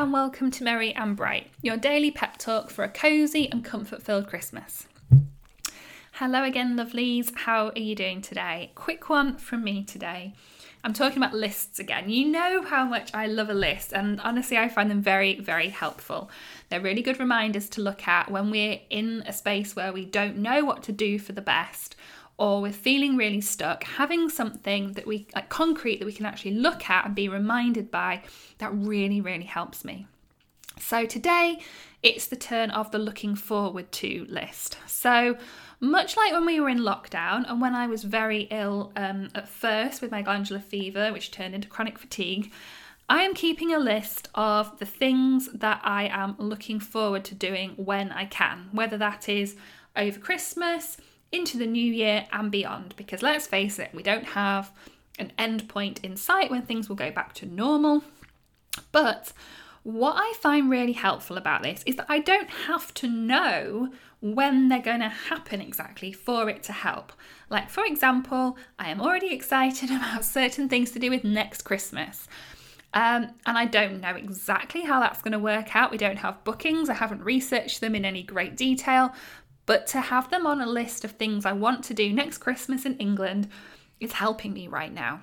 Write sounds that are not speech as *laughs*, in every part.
and welcome to Merry and Bright, your daily pep talk for a cosy and comfort filled Christmas. Hello again, lovelies. How are you doing today? Quick one from me today. I'm talking about lists again. You know how much I love a list, and honestly, I find them very, very helpful. They're really good reminders to look at when we're in a space where we don't know what to do for the best or we're feeling really stuck, having something that we like concrete that we can actually look at and be reminded by, that really, really helps me. So today it's the turn of the looking forward to list. So much like when we were in lockdown and when I was very ill um, at first with my glandular fever, which turned into chronic fatigue, I am keeping a list of the things that I am looking forward to doing when I can, whether that is over Christmas, into the new year, and beyond. Because let's face it, we don't have an end point in sight when things will go back to normal. But what I find really helpful about this is that I don't have to know when they're going to happen exactly for it to help. Like, for example, I am already excited *laughs* about certain things to do with next Christmas. Um, and I don't know exactly how that's going to work out. We don't have bookings, I haven't researched them in any great detail, but to have them on a list of things I want to do next Christmas in England is helping me right now.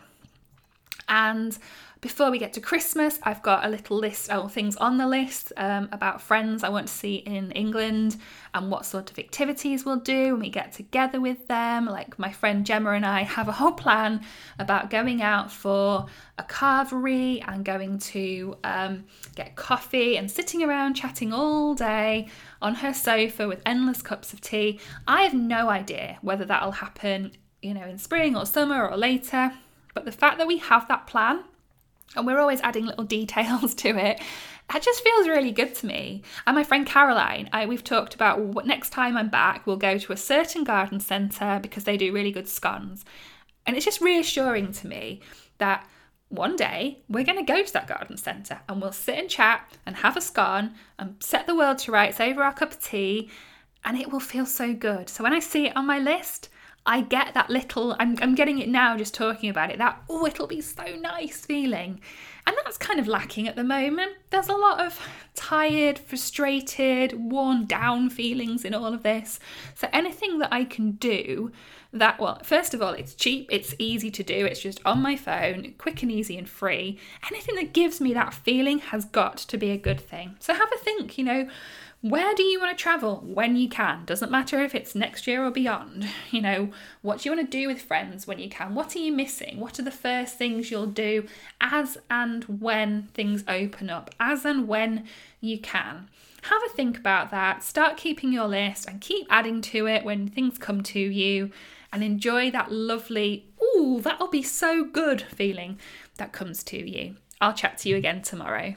And before we get to Christmas, I've got a little list of things on the list um, about friends I want to see in England and what sort of activities we'll do when we get together with them. Like my friend Gemma and I have a whole plan about going out for a carvery and going to um, get coffee and sitting around chatting all day on her sofa with endless cups of tea. I have no idea whether that'll happen, you know, in spring or summer or later. But the fact that we have that plan and we're always adding little *laughs* details to it. That just feels really good to me. And my friend Caroline, I, we've talked about what next time I'm back, we'll go to a certain garden centre because they do really good scones. And it's just reassuring to me that one day we're going to go to that garden centre and we'll sit and chat and have a scone and set the world to rights over our cup of tea and it will feel so good. So when I see it on my list, I get that little, I'm, I'm getting it now just talking about it, that, oh, it'll be so nice feeling. And that's kind of lacking at the moment. There's a lot of tired, frustrated, worn down feelings in all of this. So anything that I can do that, well, first of all, it's cheap, it's easy to do, it's just on my phone, quick and easy and free. Anything that gives me that feeling has got to be a good thing. So have a think, you know where do you want to travel when you can? Doesn't matter if it's next year or beyond. You know, what do you want to do with friends when you can? What are you missing? What are the first things you'll do as and when things open up, as and when you can? Have a think about that. Start keeping your list and keep adding to it when things come to you and enjoy that lovely, ooh, that'll be so good feeling that comes to you. I'll chat to you again tomorrow.